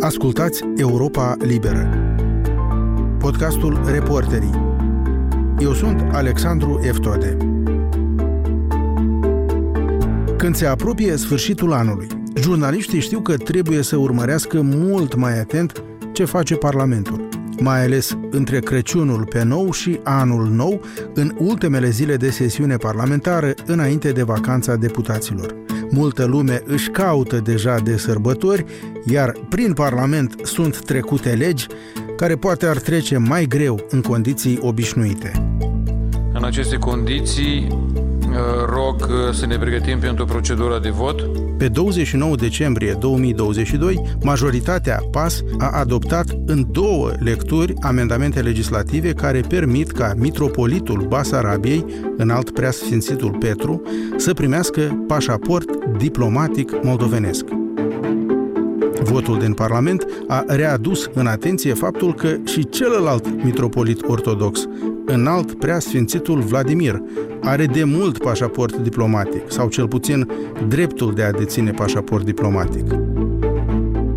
Ascultați Europa Liberă, podcastul Reporterii. Eu sunt Alexandru Eftode. Când se apropie sfârșitul anului, jurnaliștii știu că trebuie să urmărească mult mai atent ce face Parlamentul, mai ales între Crăciunul pe nou și Anul Nou, în ultimele zile de sesiune parlamentară, înainte de vacanța deputaților. Multă lume își caută deja de sărbători, iar prin Parlament sunt trecute legi care poate ar trece mai greu în condiții obișnuite. În aceste condiții, uh, rog uh, să ne pregătim pentru procedura de vot. Pe 29 decembrie 2022, majoritatea PAS a adoptat în două lecturi amendamente legislative care permit ca mitropolitul Basarabiei, înalt preasfințitul Petru, să primească pașaport diplomatic moldovenesc. Votul din Parlament a readus în atenție faptul că și celălalt mitropolit ortodox, înalt preasfințitul Vladimir, are de mult pașaport diplomatic, sau cel puțin dreptul de a deține pașaport diplomatic.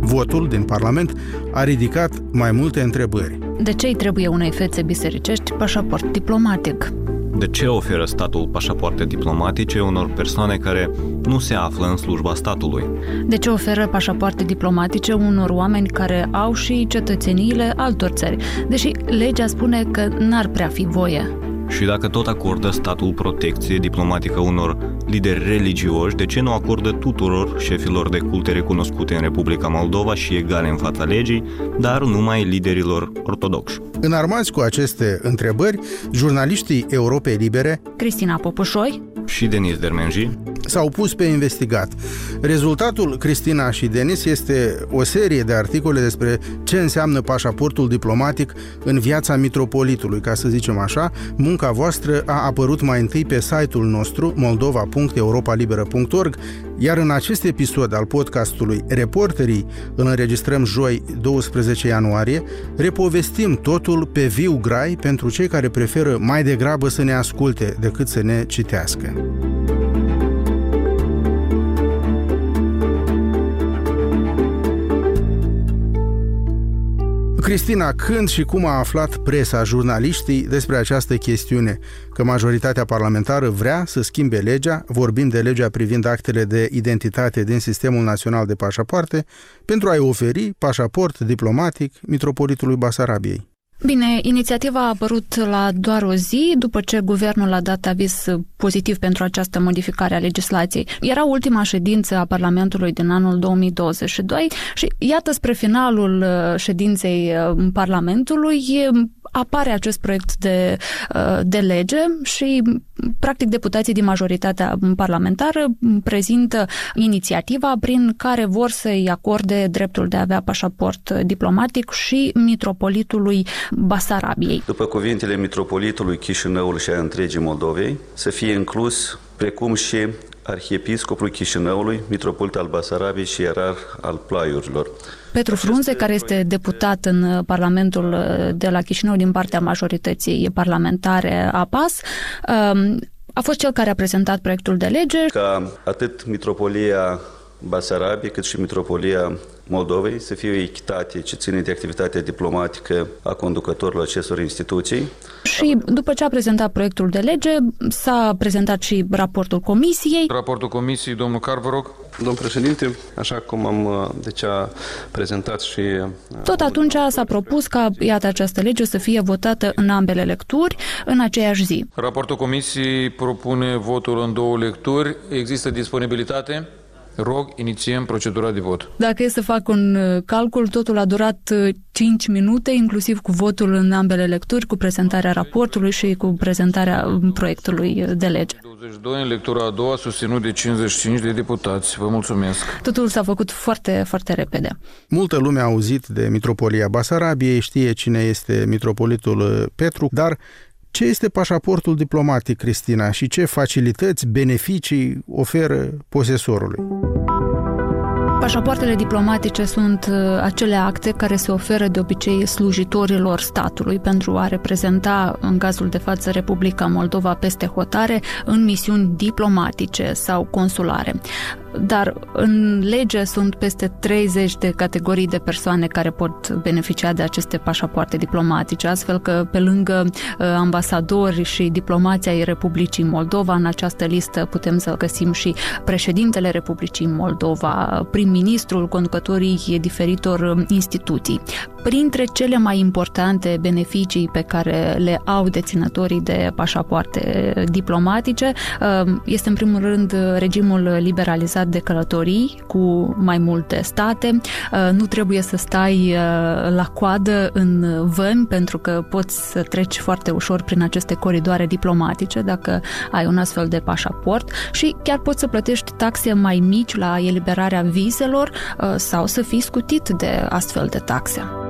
Votul din Parlament a ridicat mai multe întrebări. De ce îi trebuie unei fețe bisericești pașaport diplomatic? De ce oferă statul pașapoarte diplomatice unor persoane care nu se află în slujba statului? De ce oferă pașapoarte diplomatice unor oameni care au și cetățeniile altor țări, deși legea spune că n-ar prea fi voie? Și dacă tot acordă statul protecție diplomatică unor lideri religioși, de ce nu acordă tuturor șefilor de culte recunoscute în Republica Moldova și egale în fața legii, dar numai liderilor ortodoxi? Înarmați cu aceste întrebări, jurnaliștii Europei Libere Cristina Popușoi și Denis Dermenji s-au pus pe investigat. Rezultatul, Cristina și Denis, este o serie de articole despre ce înseamnă pașaportul diplomatic în viața mitropolitului, ca să zicem așa. Munca voastră a apărut mai întâi pe site-ul nostru moldova.europalibera.org, iar în acest episod al podcastului Reporterii, îl înregistrăm joi 12 ianuarie, repovestim totul pe viu grai pentru cei care preferă mai degrabă să ne asculte decât să ne citească. Cristina, când și cum a aflat presa, jurnaliștii despre această chestiune? Că majoritatea parlamentară vrea să schimbe legea, vorbim de legea privind actele de identitate din Sistemul Național de Pașapoarte, pentru a-i oferi pașaport diplomatic mitropolitului Basarabiei. Bine, inițiativa a apărut la doar o zi după ce guvernul a dat aviz pozitiv pentru această modificare a legislației. Era ultima ședință a Parlamentului din anul 2022 și iată spre finalul uh, ședinței uh, Parlamentului apare acest proiect de, uh, de lege și, practic, deputații din majoritatea parlamentară prezintă inițiativa prin care vor să-i acorde dreptul de a avea pașaport diplomatic și mitropolitului Basarabiei. După cuvintele mitropolitului Chișinăului și a întregii Moldovei, să fie inclus precum și arhiepiscopul Chișinăului, mitropolit al Basarabiei și ierar al Plaiurilor. Petru Frunze, care este deputat în Parlamentul de la Chișinău din partea majorității parlamentare a PAS, um, a fost cel care a prezentat proiectul de lege. Ca atât mitropolia Basarabiei cât și mitropolia Moldovei să fie o echitate ce ține de activitatea diplomatică a conducătorilor acestor instituții. Și după ce a prezentat proiectul de lege, s-a prezentat și raportul comisiei. Raportul comisiei, domnul Car, vă rog. Domnul președinte, așa cum am deci a prezentat și... Tot atunci s-a propus ca, iată, această lege să fie votată în ambele lecturi în aceeași zi. Raportul comisiei propune votul în două lecturi. Există disponibilitate? Rog, inițiem procedura de vot. Dacă e să fac un uh, calcul, totul a durat 5 uh, minute, inclusiv cu votul în ambele lecturi, cu prezentarea raportului și cu prezentarea um, proiectului uh, de lege. 22 în lectura a doua, susținut de 55 de deputați. Vă mulțumesc. Totul s-a făcut foarte, foarte repede. Multă lume a auzit de Mitropolia Basarabiei, știe cine este mitropolitul Petru, dar ce este pașaportul diplomatic, Cristina, și ce facilități, beneficii oferă posesorului? Pașapoartele diplomatice sunt uh, acele acte care se oferă de obicei slujitorilor statului pentru a reprezenta, în cazul de față, Republica Moldova peste hotare în misiuni diplomatice sau consulare. Dar în lege sunt peste 30 de categorii de persoane care pot beneficia de aceste pașapoarte diplomatice, astfel că pe lângă uh, ambasadori și diplomația ai Republicii Moldova, în această listă putem să găsim și președintele Republicii Moldova, prim-ministrul, conducătorii diferitor instituții. Printre cele mai importante beneficii pe care le au deținătorii de pașapoarte diplomatice uh, este în primul rând regimul liberalizat de călătorii cu mai multe state. Uh, nu trebuie să stai uh, la coadă în vămi pentru că poți să treci foarte ușor prin aceste coridoare diplomatice dacă ai un astfel de pașaport și chiar poți să plătești taxe mai mici la eliberarea vizelor sau să fii scutit de astfel de taxe.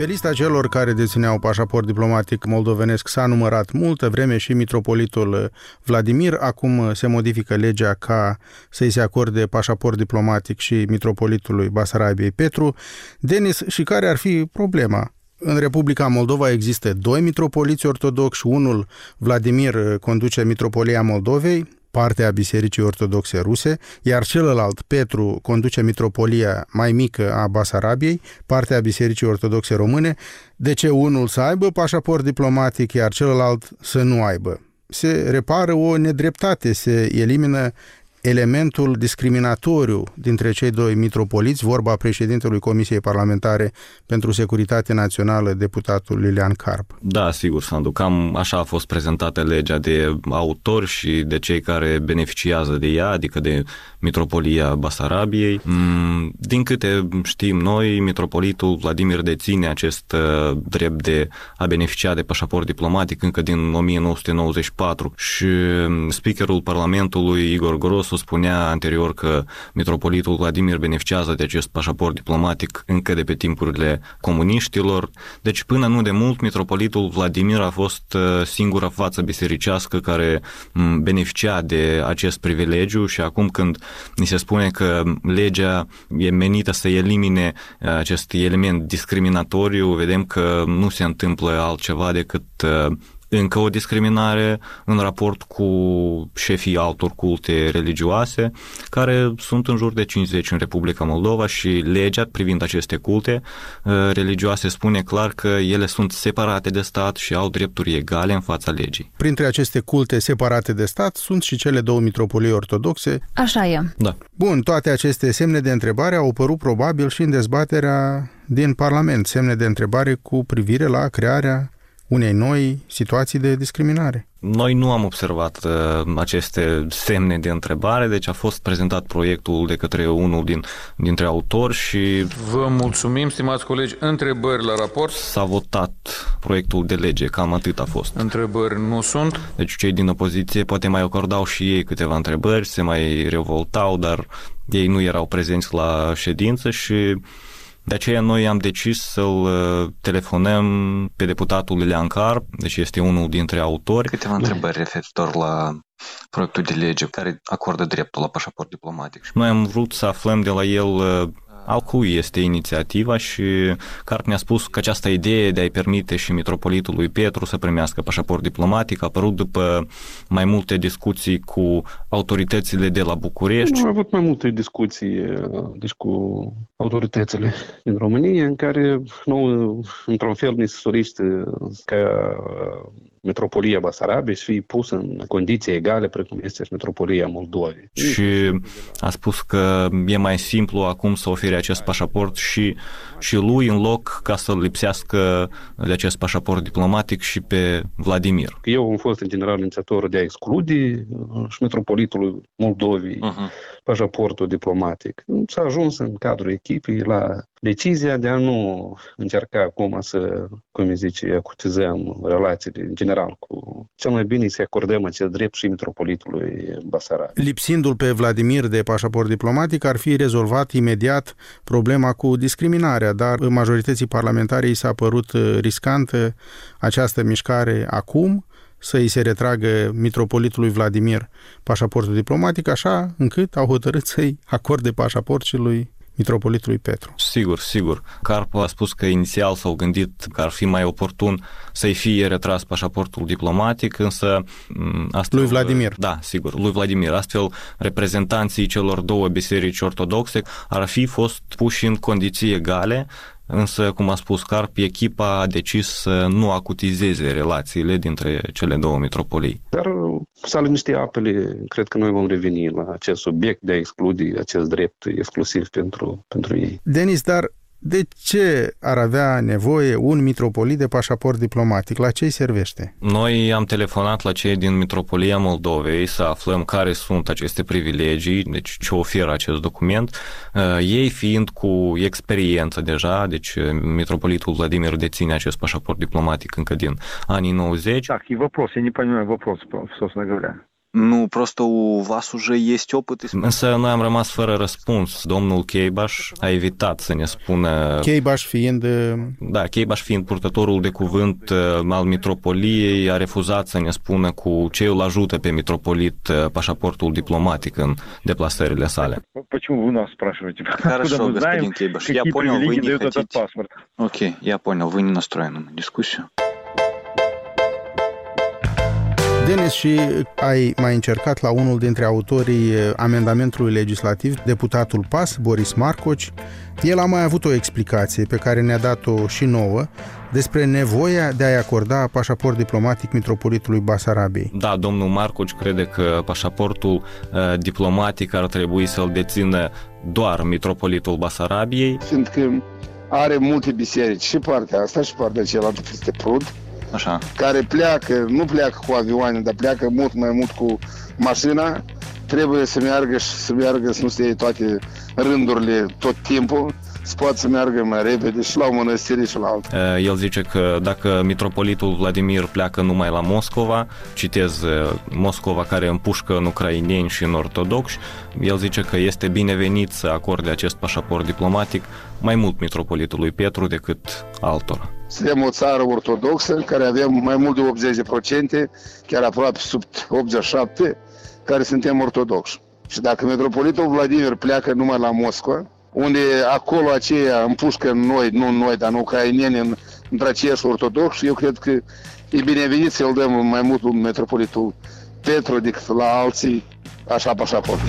Pe lista celor care dețineau pașaport diplomatic moldovenesc s-a numărat multă vreme și mitropolitul Vladimir. Acum se modifică legea ca să-i se acorde pașaport diplomatic și mitropolitului Basarabiei Petru. Denis, și care ar fi problema? În Republica Moldova există doi mitropoliți ortodoxi, unul Vladimir conduce Mitropolia Moldovei, parte a Bisericii Ortodoxe Ruse, iar celălalt, Petru, conduce mitropolia mai mică a Basarabiei, parte a Bisericii Ortodoxe Române, de ce unul să aibă pașaport diplomatic, iar celălalt să nu aibă? Se repară o nedreptate, se elimină elementul discriminatoriu dintre cei doi mitropoliți, vorba președintelui Comisiei Parlamentare pentru Securitate Națională, deputatul Lilian Carp. Da, sigur, Sandu, cam așa a fost prezentată legea de autori și de cei care beneficiază de ea, adică de Mitropolia Basarabiei. Mm, din câte știm noi, Mitropolitul Vladimir deține acest uh, drept de a beneficia de pașaport diplomatic încă din 1994 și mm, speakerul Parlamentului Igor Gros Grosu spunea anterior că mitropolitul Vladimir beneficiază de acest pașaport diplomatic încă de pe timpurile comuniștilor. Deci până nu de mult, mitropolitul Vladimir a fost uh, singura față bisericească care mm, beneficia de acest privilegiu și acum când ni se spune că legea e menită să elimine uh, acest element discriminatoriu, vedem că nu se întâmplă altceva decât uh, încă o discriminare în raport cu șefii altor culte religioase, care sunt în jur de 50 în Republica Moldova și legea privind aceste culte uh, religioase spune clar că ele sunt separate de stat și au drepturi egale în fața legii. Printre aceste culte separate de stat sunt și cele două mitropolii ortodoxe. Așa e. Da. Bun, toate aceste semne de întrebare au apărut probabil și în dezbaterea din Parlament, semne de întrebare cu privire la crearea unei noi situații de discriminare. Noi nu am observat uh, aceste semne de întrebare, deci a fost prezentat proiectul de către unul din, dintre autori și... Vă mulțumim, stimați colegi. Întrebări la raport? S-a votat proiectul de lege, cam atât a fost. Întrebări nu sunt? Deci cei din opoziție poate mai acordau și ei câteva întrebări, se mai revoltau, dar ei nu erau prezenți la ședință și de aceea noi am decis să-l uh, telefonăm pe deputatul Lilian Carp, deci este unul dintre autori. Câteva întrebări referitor la proiectul de lege care acordă dreptul la pașaport diplomatic. Noi am vrut să aflăm de la el uh, al cui este inițiativa și Carp ne-a spus că această idee de a-i permite și mitropolitului Petru să primească pașaport diplomatic a apărut după mai multe discuții cu autoritățile de la București. Am avut mai multe discuții deci cu autoritățile din România în care nou, într-un fel, ni se sorește ca metropolia Basarabiei să fie pusă în condiții egale precum este și metropolia Moldovei. Și a spus că e mai simplu acum să ofere acest pașaport și, și lui în loc ca să lipsească de acest pașaport diplomatic și pe Vladimir. Eu am fost în general inițiator de a exclude și metropolitul Moldovei uh-huh. pașaportul diplomatic. S-a ajuns în cadrul echipei la decizia de a nu încerca acum să, cum zice, acutizăm relațiile în general cu... Cel mai bine să acordăm acest drept și metropolitului Basarab. Lipsindu-l pe Vladimir de pașaport diplomatic, ar fi rezolvat imediat problema cu discriminarea, dar majorității parlamentare i s-a părut riscantă această mișcare acum, să îi se retragă mitropolitului Vladimir pașaportul diplomatic, așa încât au hotărât să-i acorde pașaport și lui mitropolitului Petru. Sigur, sigur. Carp a spus că inițial s-au gândit că ar fi mai oportun să-i fie retras pașaportul diplomatic, însă... Astfel, lui Vladimir. Da, sigur, lui Vladimir. Astfel, reprezentanții celor două biserici ortodoxe ar fi fost puși în condiții egale Însă, cum a spus Carp, echipa a decis să nu acutizeze relațiile dintre cele două mitropolii. Dar s-a liniștit apele, cred că noi vom reveni la acest subiect de a exclude acest drept exclusiv pentru, pentru ei. Denis, dar de ce ar avea nevoie un mitropolit de pașaport diplomatic? La ce îi servește? Noi am telefonat la cei din Mitropolia Moldovei să aflăm care sunt aceste privilegii, deci ce oferă acest document. Uh, ei fiind cu experiență deja, deci uh, mitropolitul Vladimir deține acest pașaport diplomatic încă din anii 90. Так, и вопрос, я не понимаю вопрос, собственно говоря. Nu, просто у вас уже есть опыт. Însă noi am rămas fără răspuns. Domnul Cheibaș a evitat să ne spună... Cheibaș fiind... Da, Cheibaș fiind purtătorul de cuvânt al mitropoliei, a refuzat să ne spună cu ce îl ajută pe mitropolit pașaportul diplomatic în deplasările sale. Почему вы нас спрашиваете? Хорошо, господин Кейбаш, я понял, вы не хотите... Окей, я понял, вы не настроены на дискуссию. Denis, și ai mai încercat la unul dintre autorii eh, amendamentului legislativ, deputatul PAS, Boris Marcoci. El a mai avut o explicație pe care ne-a dat-o și nouă despre nevoia de a-i acorda pașaport diplomatic mitropolitului Basarabiei. Da, domnul Marcoci crede că pașaportul uh, diplomatic ar trebui să-l dețină doar mitropolitul Basarabiei. Fiindcă are multe biserici, și partea asta și partea cealaltă peste Prud, Așa. care pleacă, nu pleacă cu avioane, dar pleacă mult mai mult cu mașina, trebuie să meargă și să meargă să nu se toate rândurile tot timpul, să poată să meargă mai repede și la o mănăstire și la altă. El zice că dacă mitropolitul Vladimir pleacă numai la Moscova, citez Moscova care împușcă în ucraineni și în ortodoxi, el zice că este binevenit să acorde acest pașaport diplomatic mai mult mitropolitului Petru decât altora. Suntem o țară ortodoxă care avem mai mult de 80%, chiar aproape sub 87%, care suntem ortodoxi. Și dacă metropolitul Vladimir pleacă numai la Moscova, unde acolo aceia împușcă noi, nu noi, dar în ucraineni, în, între aceiași ortodoxi, eu cred că e binevenit să-l dăm mai mult metropolitul Petru decât la alții, așa pașaport.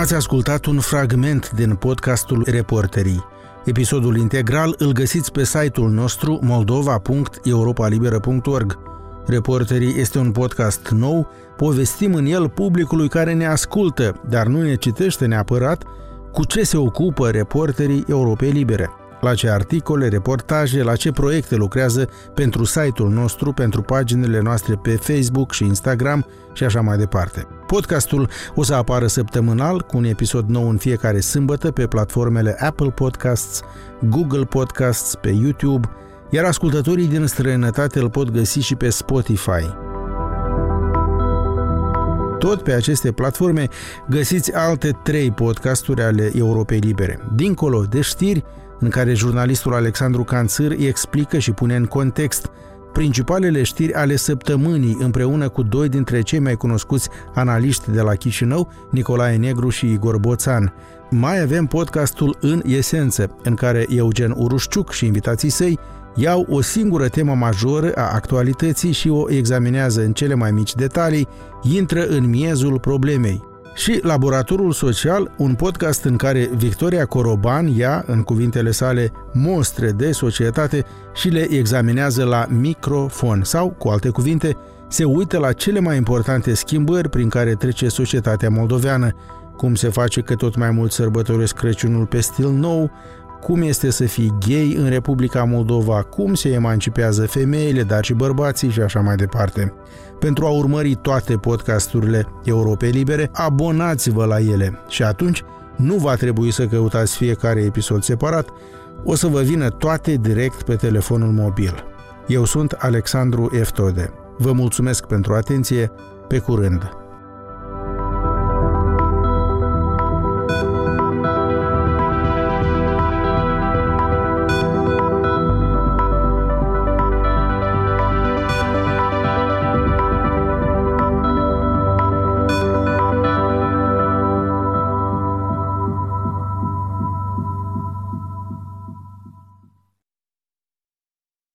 Ați ascultat un fragment din podcastul Reporterii. Episodul integral îl găsiți pe site-ul nostru moldova.europalibera.org. Reporterii este un podcast nou, povestim în el publicului care ne ascultă, dar nu ne citește neapărat, cu ce se ocupă reporterii Europei Libere la ce articole, reportaje, la ce proiecte lucrează pentru site-ul nostru, pentru paginile noastre pe Facebook și Instagram și așa mai departe. Podcastul o să apară săptămânal cu un episod nou în fiecare sâmbătă pe platformele Apple Podcasts, Google Podcasts, pe YouTube, iar ascultătorii din străinătate îl pot găsi și pe Spotify. Tot pe aceste platforme găsiți alte trei podcasturi ale Europei Libere. Dincolo de știri, în care jurnalistul Alexandru Canțâr îi explică și pune în context principalele știri ale săptămânii împreună cu doi dintre cei mai cunoscuți analiști de la Chișinău, Nicolae Negru și Igor Boțan. Mai avem podcastul În Esență, în care Eugen Urușciuc și invitații săi iau o singură temă majoră a actualității și o examinează în cele mai mici detalii, intră în miezul problemei și Laboratorul Social, un podcast în care Victoria Coroban ia, în cuvintele sale, mostre de societate și le examinează la microfon. Sau, cu alte cuvinte, se uită la cele mai importante schimbări prin care trece societatea moldoveană, cum se face că tot mai mult sărbătoresc Crăciunul pe stil nou, cum este să fii gay în Republica Moldova, cum se emancipează femeile, dar și bărbații și așa mai departe. Pentru a urmări toate podcasturile Europei Libere, abonați-vă la ele și atunci nu va trebui să căutați fiecare episod separat, o să vă vină toate direct pe telefonul mobil. Eu sunt Alexandru Eftode. Vă mulțumesc pentru atenție, pe curând!